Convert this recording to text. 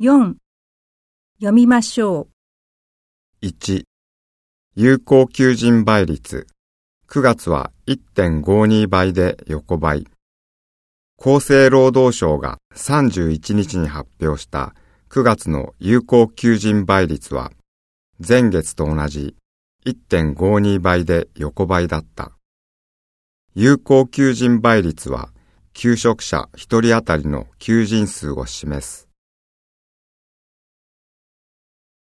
4読みましょう。1、有効求人倍率。9月は1.52倍で横ばい。厚生労働省が31日に発表した9月の有効求人倍率は前月と同じ1.52倍で横ばいだった。有効求人倍率は求職者1人当たりの求人数を示す。